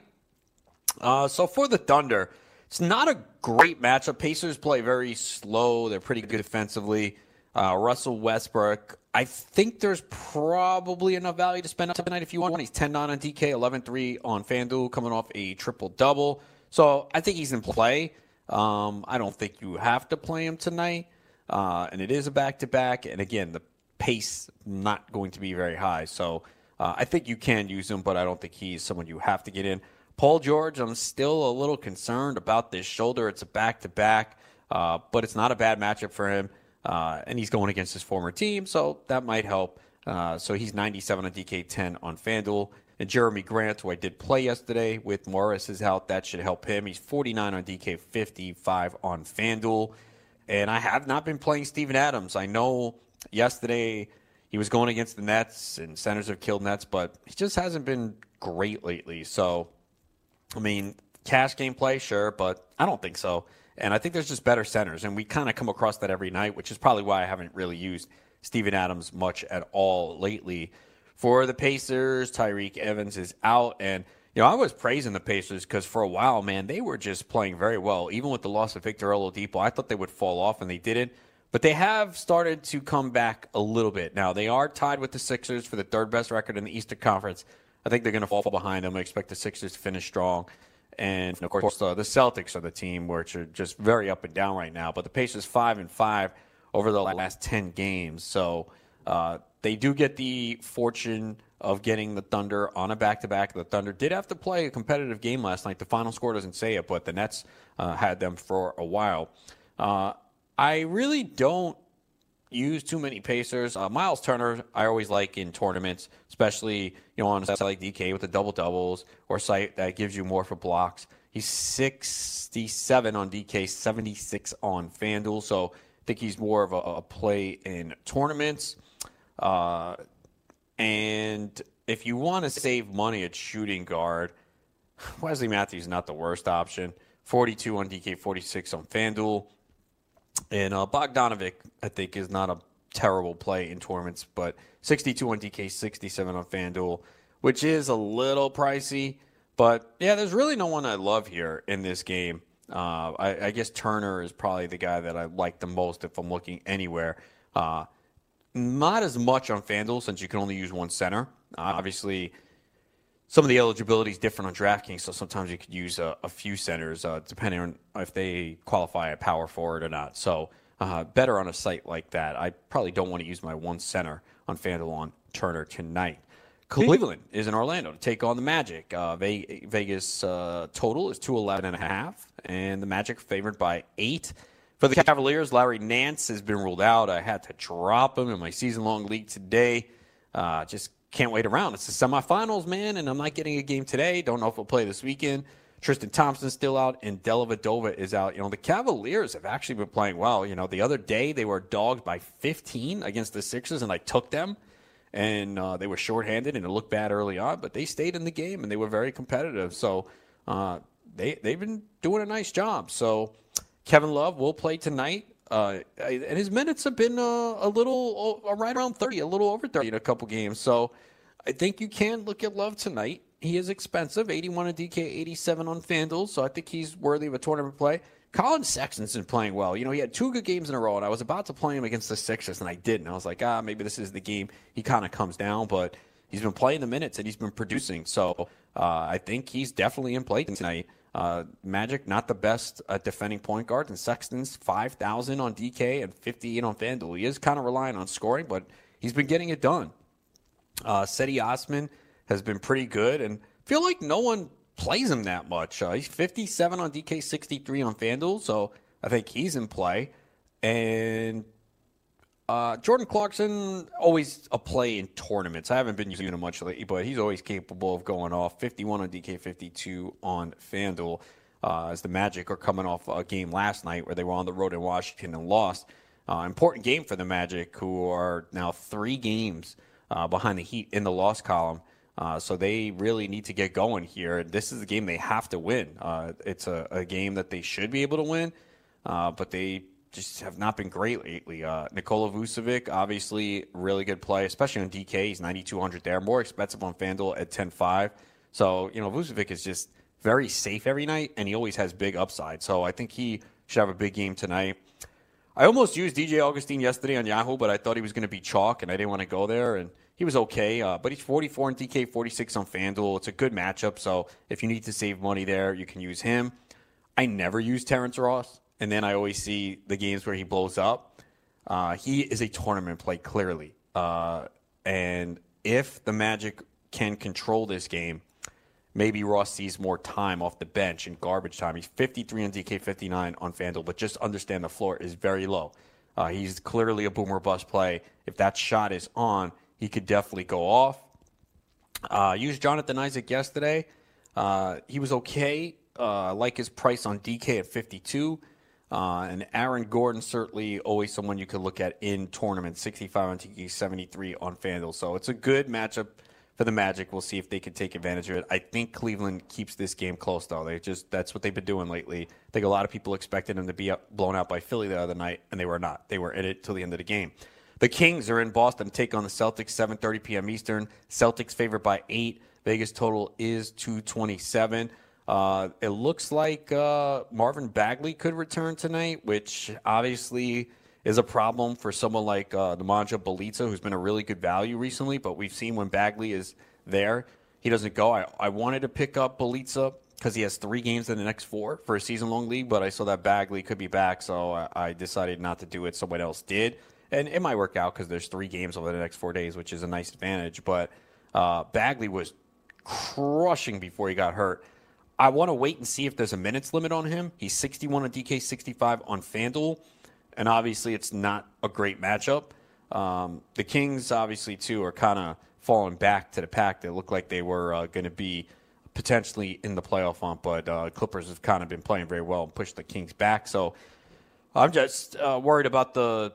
Uh, so for the Thunder, it's not a great matchup. Pacers play very slow. They're pretty good defensively. Uh, Russell Westbrook I think there's probably enough value to spend tonight if you want. He's 10 9 on DK, 11 3 on FanDuel, coming off a triple double. So I think he's in play. Um, I don't think you have to play him tonight. Uh, and it is a back to back. And again, the pace not going to be very high. So uh, I think you can use him, but I don't think he's someone you have to get in. Paul George, I'm still a little concerned about this shoulder. It's a back to back, but it's not a bad matchup for him. Uh, and he's going against his former team, so that might help. Uh, so he's 97 on DK 10 on FanDuel. And Jerami Grant, who I did play yesterday with Morris, is out. That should help him. He's 49 on DK 55 on FanDuel. And I have not been playing Steven Adams. I know yesterday he was going against the Nets, and centers have killed Nets, but he just hasn't been great lately. So, I mean, cash game play, sure, but I don't think so. And I think there's just better centers. And we kind of come across that every night, which is probably why I haven't really used Steven Adams much at all lately. For the Pacers, Tyreke Evans is out. And, you know, I was praising the Pacers because for a while, man, they were just playing very well. Even with the loss of Victor Oladipo, I thought they would fall off, and they didn't. but they have started to come back a little bit. Now, they are tied with the Sixers for the third best record in the Eastern Conference. I think they're going to fall behind them. I expect the Sixers to finish strong. And of course, uh, the Celtics are the team which are just very up and down right now. But the Pacers five and five over the last ten games, so uh, they do get the fortune of getting the Thunder on a back to back. The Thunder did have to play a competitive game last night. The final score doesn't say it, but the Nets uh, had them for a while. Uh, I really don't use too many Pacers. Uh, Miles Turner, I always like in tournaments, especially you know on a site like DK with the double doubles or site that gives you more for blocks. He's 67 on DK, 76 on FanDuel, so I think he's more of a, a play in tournaments. Uh, and if you want to save money at shooting guard, *sighs* Wesley Matthews is not the worst option. 42 on DK, 46 on FanDuel. And uh, Bogdanovic, I think, is not a terrible play in tournaments, but 62 on DK, 67 on FanDuel, which is a little pricey. But yeah, there's really no one I love here in this game. Uh, I, I, guess Turner is probably the guy that I like the most if I'm looking anywhere. Uh, not as much on FanDuel since you can only use one center. Uh, obviously, some of the eligibility is different on DraftKings, so sometimes you could use a, a few centers uh, depending on if they qualify a power forward or not. So uh, better on a site like that. I probably don't want to use my one center on FanDuel on Turner tonight. Cleveland is in Orlando to take on the Magic. Uh, Vegas uh, total is 211 and a half, and the Magic favored by eight. For the Cavaliers, Larry Nance has been ruled out. I had to drop him in my season-long league today. Uh, just can't wait around. It's the semifinals, man, and I'm not getting a game today. Don't know if we'll play this weekend. Tristan Thompson's still out, and Dellavedova is out. You know, the Cavaliers have actually been playing well. You know, the other day they were dogged by 15 against the Sixers, and I took them, and uh, they were shorthanded, and it looked bad early on, but they stayed in the game, and they were very competitive. So uh, they, they've been doing a nice job. So Kevin Love will play tonight. Uh, and his minutes have been uh, a little uh, right around 30, a little over 30 in a couple games. So I think you can look at Love tonight. He is expensive, 81 on DK, 87 on FanDuel. So I think he's worthy of a tournament play. Collin Sexton's been playing well. You know, he had two good games in a row, and I was about to play him against the Sixers, and I didn't. I was like, ah, maybe this is the game he kind of comes down, but he's been playing the minutes and he's been producing. So uh, I think he's definitely in play tonight. Uh, Magic, not the best uh, defending point guard, and Sexton's 5,000 on DK and 58 on FanDuel. He is kind of relying on scoring, but he's been getting it done. Uh, Cedi Osman has been pretty good, and feel like no one plays him that much. Uh, he's 57 on DK, 63 on FanDuel, so I think he's in play. And uh, Jordan Clarkson, always a play in tournaments. I haven't been using him much lately, but he's always capable of going off. 51 on DK, 52 on FanDuel. Uh, as the Magic are coming off a game last night where they were on the road in Washington and lost. Uh, important game for the Magic, who are now three games uh, behind the Heat in the loss column. Uh, so they really need to get going here. This is a game they have to win. It's a, a, game that they should be able to win, but they just have not been great lately. Uh, Nikola Vucevic, obviously, really good play, especially on DK. He's 9,200 there, more expensive on FanDuel at 10.5. So, you know, Vucevic is just very safe every night, and he always has big upside. So I think he should have a big game tonight. I almost used DJ Augustin yesterday on Yahoo, but I thought he was going to be chalk, and I didn't want to go there. And he was okay, uh, but he's 44 in DK, 46 on FanDuel. It's a good matchup. So if you need to save money there, you can use him. I never use Terrence Ross and then I always see the games where he blows up. Uh, he is a tournament play clearly, uh, and if the Magic can control this game, maybe Ross sees more time off the bench in garbage time. He's 53 on DK, 59 on FanDuel, but just understand the floor is very low. Uh, he's clearly a boomer bust play. If that shot is on, he could definitely go off. Uh, used Jonathan Isaac yesterday. Uh, he was okay. Uh, like his price on DK at 52. Uh, and Aaron Gordon, certainly always someone you could look at in tournaments. 65 on DK, 73 on FanDuel. So it's a good matchup for the Magic. We'll see if they can take advantage of it. I think Cleveland keeps this game close, though. They just that's what they've been doing lately. I think a lot of people expected them to be blown out by Philly the other night, and they were not. They were in it till the end of the game. The Kings are in Boston take on the Celtics, 7:30 p.m. Eastern. Celtics favored by eight. Vegas total is 227. Uh, it looks like uh, Marvin Bagley could return tonight, which obviously is a problem for someone like uh, Nemanja Bjelica, who's been a really good value recently. But we've seen when Bagley is there, he doesn't go. I, I wanted to pick up Bjelica because he has three games in the next four for a season long league, but I saw that Bagley could be back, so I, I decided not to do it. Someone else did. And it might work out because there's three games over the next four days, which is a nice advantage. But uh, Bagley was crushing before he got hurt. I want to wait and see if there's a minutes limit on him. He's 61 on DK, 65 on FanDuel, and obviously it's not a great matchup. Um, the Kings, obviously, too, are kind of falling back to the pack. They look like they were uh, going to be potentially in the playoff hunt, but uh, Clippers have kind of been playing very well and pushed the Kings back. So I'm just uh, worried about the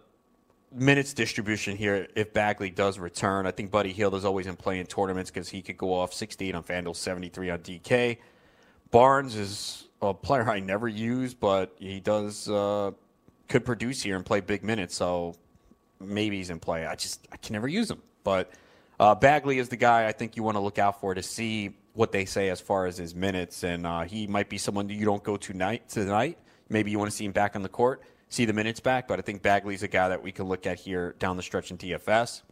minutes distribution here if Bagley does return. I think Buddy Hield is always in play in tournaments because he could go off 68 on FanDuel, 73 on DK. Barnes is a player I never use, but he does uh, could produce here and play big minutes. So maybe he's in play. I just I can never use him. But uh, Bagley is the guy I think you want to look out for to see what they say as far as his minutes, and uh, he might be someone you don't go to night tonight. Maybe you want to see him back on the court, see the minutes back. But I think Bagley's a guy that we can look at here down the stretch in DFS.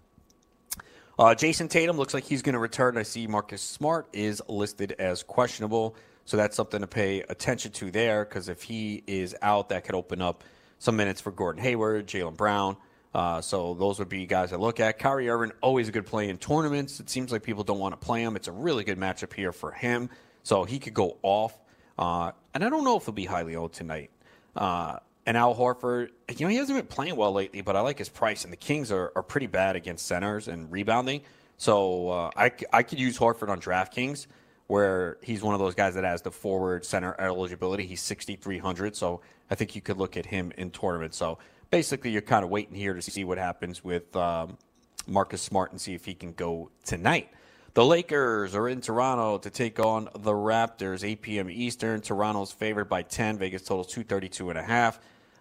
Uh, Jayson Tatum looks like he's going to return. I see Marcus Smart is listed as questionable. So that's something to pay attention to there because if he is out, that could open up some minutes for Gordon Hayward, Jaylen Brown. Uh, so those would be guys I look at. Kyrie Irving, always a good play in tournaments. It seems like people don't want to play him. It's a really good matchup here for him. So he could go off. Uh, and I don't know if he'll be highly owned tonight. Uh, and Al Horford, you know, he hasn't been playing well lately, but I like his price. And the Kings are, are pretty bad against centers and rebounding. So uh, I, I could use Horford on DraftKings where he's one of those guys that has the forward center eligibility. He's 6,300, so I think you could look at him in tournaments. So basically, you're kind of waiting here to see what happens with um, Marcus Smart and see if he can go tonight. The Lakers are in Toronto to take on the Raptors. 8 p.m. Eastern. Toronto's favored by 10. Vegas total 232 and a half.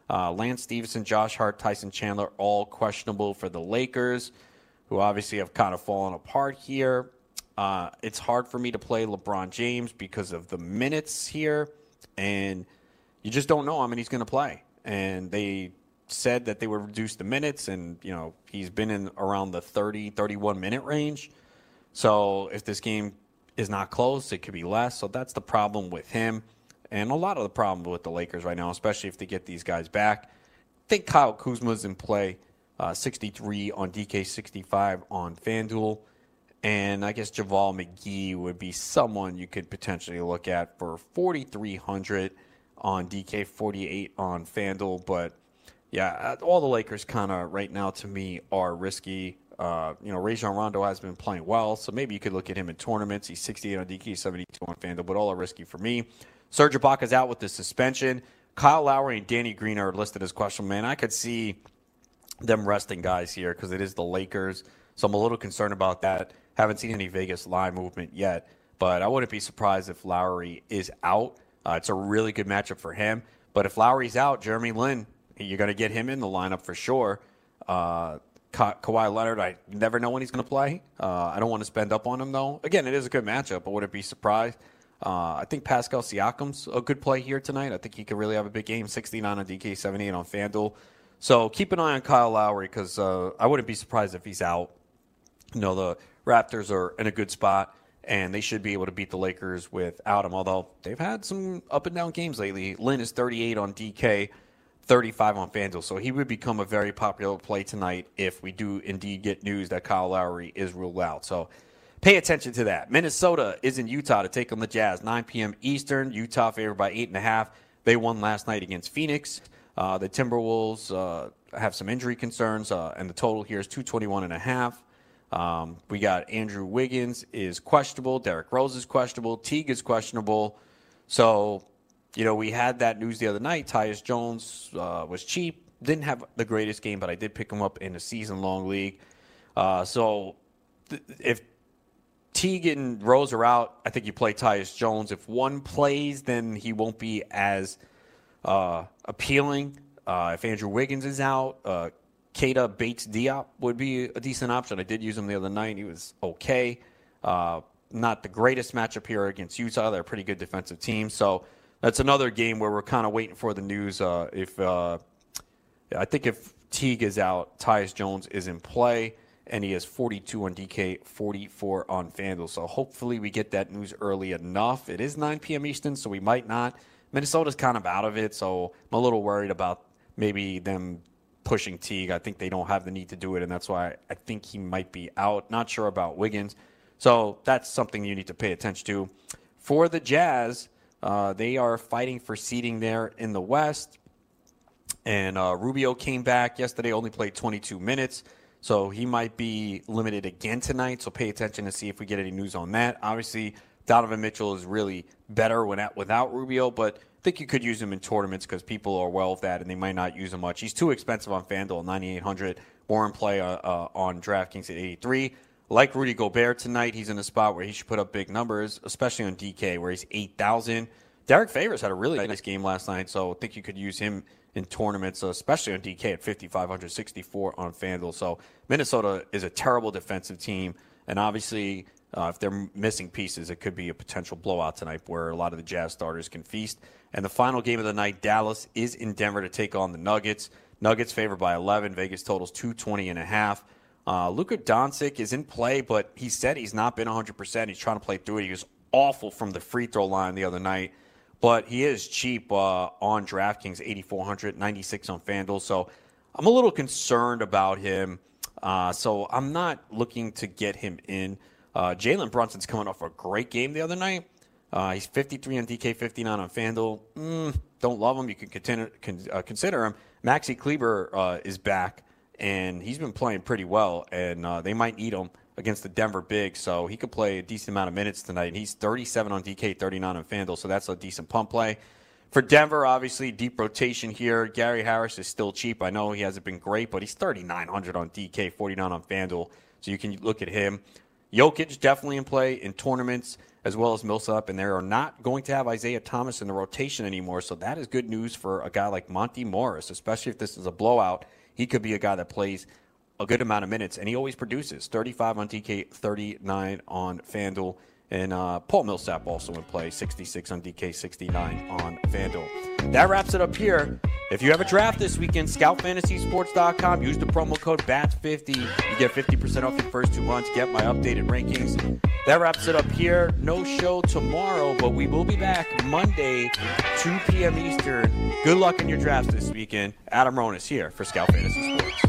Uh, Lance Stephenson, Josh Hart, Tyson Chandler, all questionable for the Lakers, who obviously have kind of fallen apart here. Uh, it's hard for me to play LeBron James because of the minutes here, and you just don't know how many he's going to play. And they said that they would reduce the minutes, and you know he's been in around the 30, 31 minute range. So if this game is not close, it could be less. So that's the problem with him, and a lot of the problem with the Lakers right now, especially if they get these guys back. I think Kyle Kuzma's in play, uh, 63 on DK, 65 on FanDuel. And I guess JaVale McGee would be someone you could potentially look at for 4,300 on DK, 48 on FanDuel. But yeah, uh, all the Lakers kind of right now to me are risky. Uh, you know, Rajon Rondo has been playing well, so maybe you could look at him in tournaments. He's 68 on DK, 72 on FanDuel, but all are risky for me. Serge Ibaka's out with the suspension. Kyle Lowry and Danny Green are listed as questionable. Man, I could see them resting guys here because it is the Lakers, so I'm a little concerned about that. Haven't seen any Vegas line movement yet, but I wouldn't be surprised if Lowry is out. Uh, it's a really good matchup for him. But if Lowry's out, Jeremy Lin, you're going to get him in the lineup for sure. Uh, Ka- Kawhi Leonard, I never know when he's going to play. Uh, I don't want to spend up on him, though. Again, it is a good matchup, but wouldn't be surprised. Uh, I think Pascal Siakam's a good play here tonight. I think he could really have a big game 69 on DK, 78 on FanDuel. So keep an eye on Kyle Lowry because uh, I wouldn't be surprised if he's out. You know, the Raptors are in a good spot, and they should be able to beat the Lakers without him. Although they've had some up and down games lately. Lin is 38 on DK, 35 on FanDuel, so he would become a very popular play tonight if we do indeed get news that Kyle Lowry is ruled out. So pay attention to that. Minnesota is in Utah to take on the Jazz, 9 p.m. Eastern. Utah favored by eight and a half. They won last night against Phoenix. Uh, the Timberwolves uh, have some injury concerns, uh, and the total here is 221 and a half. Um, we got Andrew Wiggins is questionable. Derrick Rose is questionable. Teague is questionable. So, you know, we had that news the other night. Tyus Jones uh, was cheap. Didn't have the greatest game, but I did pick him up in a season long league. Uh, so, th- if Teague and Rose are out, I think you play Tyus Jones. If one plays, then he won't be as uh, appealing. Uh, if Andrew Wiggins is out, uh, Keita Bates Diop would be a decent option. I did use him the other night. He was okay. Uh, not the greatest matchup here against Utah. They're a pretty good defensive team. So that's another game where we're kind of waiting for the news. Uh, if uh, I think if Teague is out. Tyus Jones is in play, and he has 42 on DK, 44 on FanDuel. So hopefully we get that news early enough. It is 9 p.m. Eastern, so we might not. Minnesota's kind of out of it, so I'm a little worried about maybe them pushing Teague. I think they don't have the need to do it, and that's why I think he might be out. Not sure about Wiggins. So that's something you need to pay attention to. For the Jazz, uh, they are fighting for seeding there in the West. And uh, Rubio came back yesterday, only played 22 minutes. So he might be limited again tonight. So pay attention to see if we get any news on that. Obviously, Donovan Mitchell is really better when at, without Rubio, but I think you could use him in tournaments because people are well with that and they might not use him much. He's too expensive on FanDuel, 9,800. More in play uh, uh, on DraftKings at 83. Like Rudy Gobert tonight, he's in a spot where he should put up big numbers, especially on DK, where he's 8,000. Derrick Favors had a really nice game last night, so I think you could use him in tournaments, especially on DK at 5,564 on FanDuel. So Minnesota is a terrible defensive team, and obviously, uh, if they're missing pieces, it could be a potential blowout tonight where a lot of the Jazz starters can feast. And the final game of the night, Dallas is in Denver to take on the Nuggets. Nuggets favored by 11. Vegas totals 220 and a half. Uh, Luka Doncic is in play, but he said he's not been 100%. He's trying to play through it. He was awful from the free throw line the other night but he is cheap uh, on DraftKings, 8,400, 96 on FanDuel. So I'm a little concerned about him. Uh, so I'm not looking to get him in. Uh, Jalen Brunson's coming off a great game the other night. Uh, he's 53 on DK, 59 on FanDuel. Mm, don't love him. You can continue, can, uh, consider him. Maxi Kleber uh, is back, and he's been playing pretty well, and they might need him against the Denver Big, so he could play a decent amount of minutes tonight. And he's 37 on DK, 39 on FanDuel, so that's a decent pump play. For Denver, obviously, deep rotation here. Gary Harris is still cheap. I know he hasn't been great, but he's 3,900 on DK, 49 on FanDuel, so you can look at him. Jokic definitely in play in tournaments as well as Millsap, and they are not going to have Isaiah Thomas in the rotation anymore, so that is good news for a guy like Monte Morris, especially if this is a blowout. He could be a guy that plays a good amount of minutes, and he always produces 35 on DK, 39 on FanDuel. And uh, Paul Millsap also in play, 66 on DK, 69 on FanDuel. That wraps it up here. If you have a draft this weekend, scoutfantasysports.com. Use the promo code BATS50. You get 50% off your first two months. Get my updated rankings. That wraps it up here. No show tomorrow, but we will be back Monday, 2 p.m. Eastern. Good luck in your drafts this weekend. Adam Ronis here for Scout Fantasy Sports.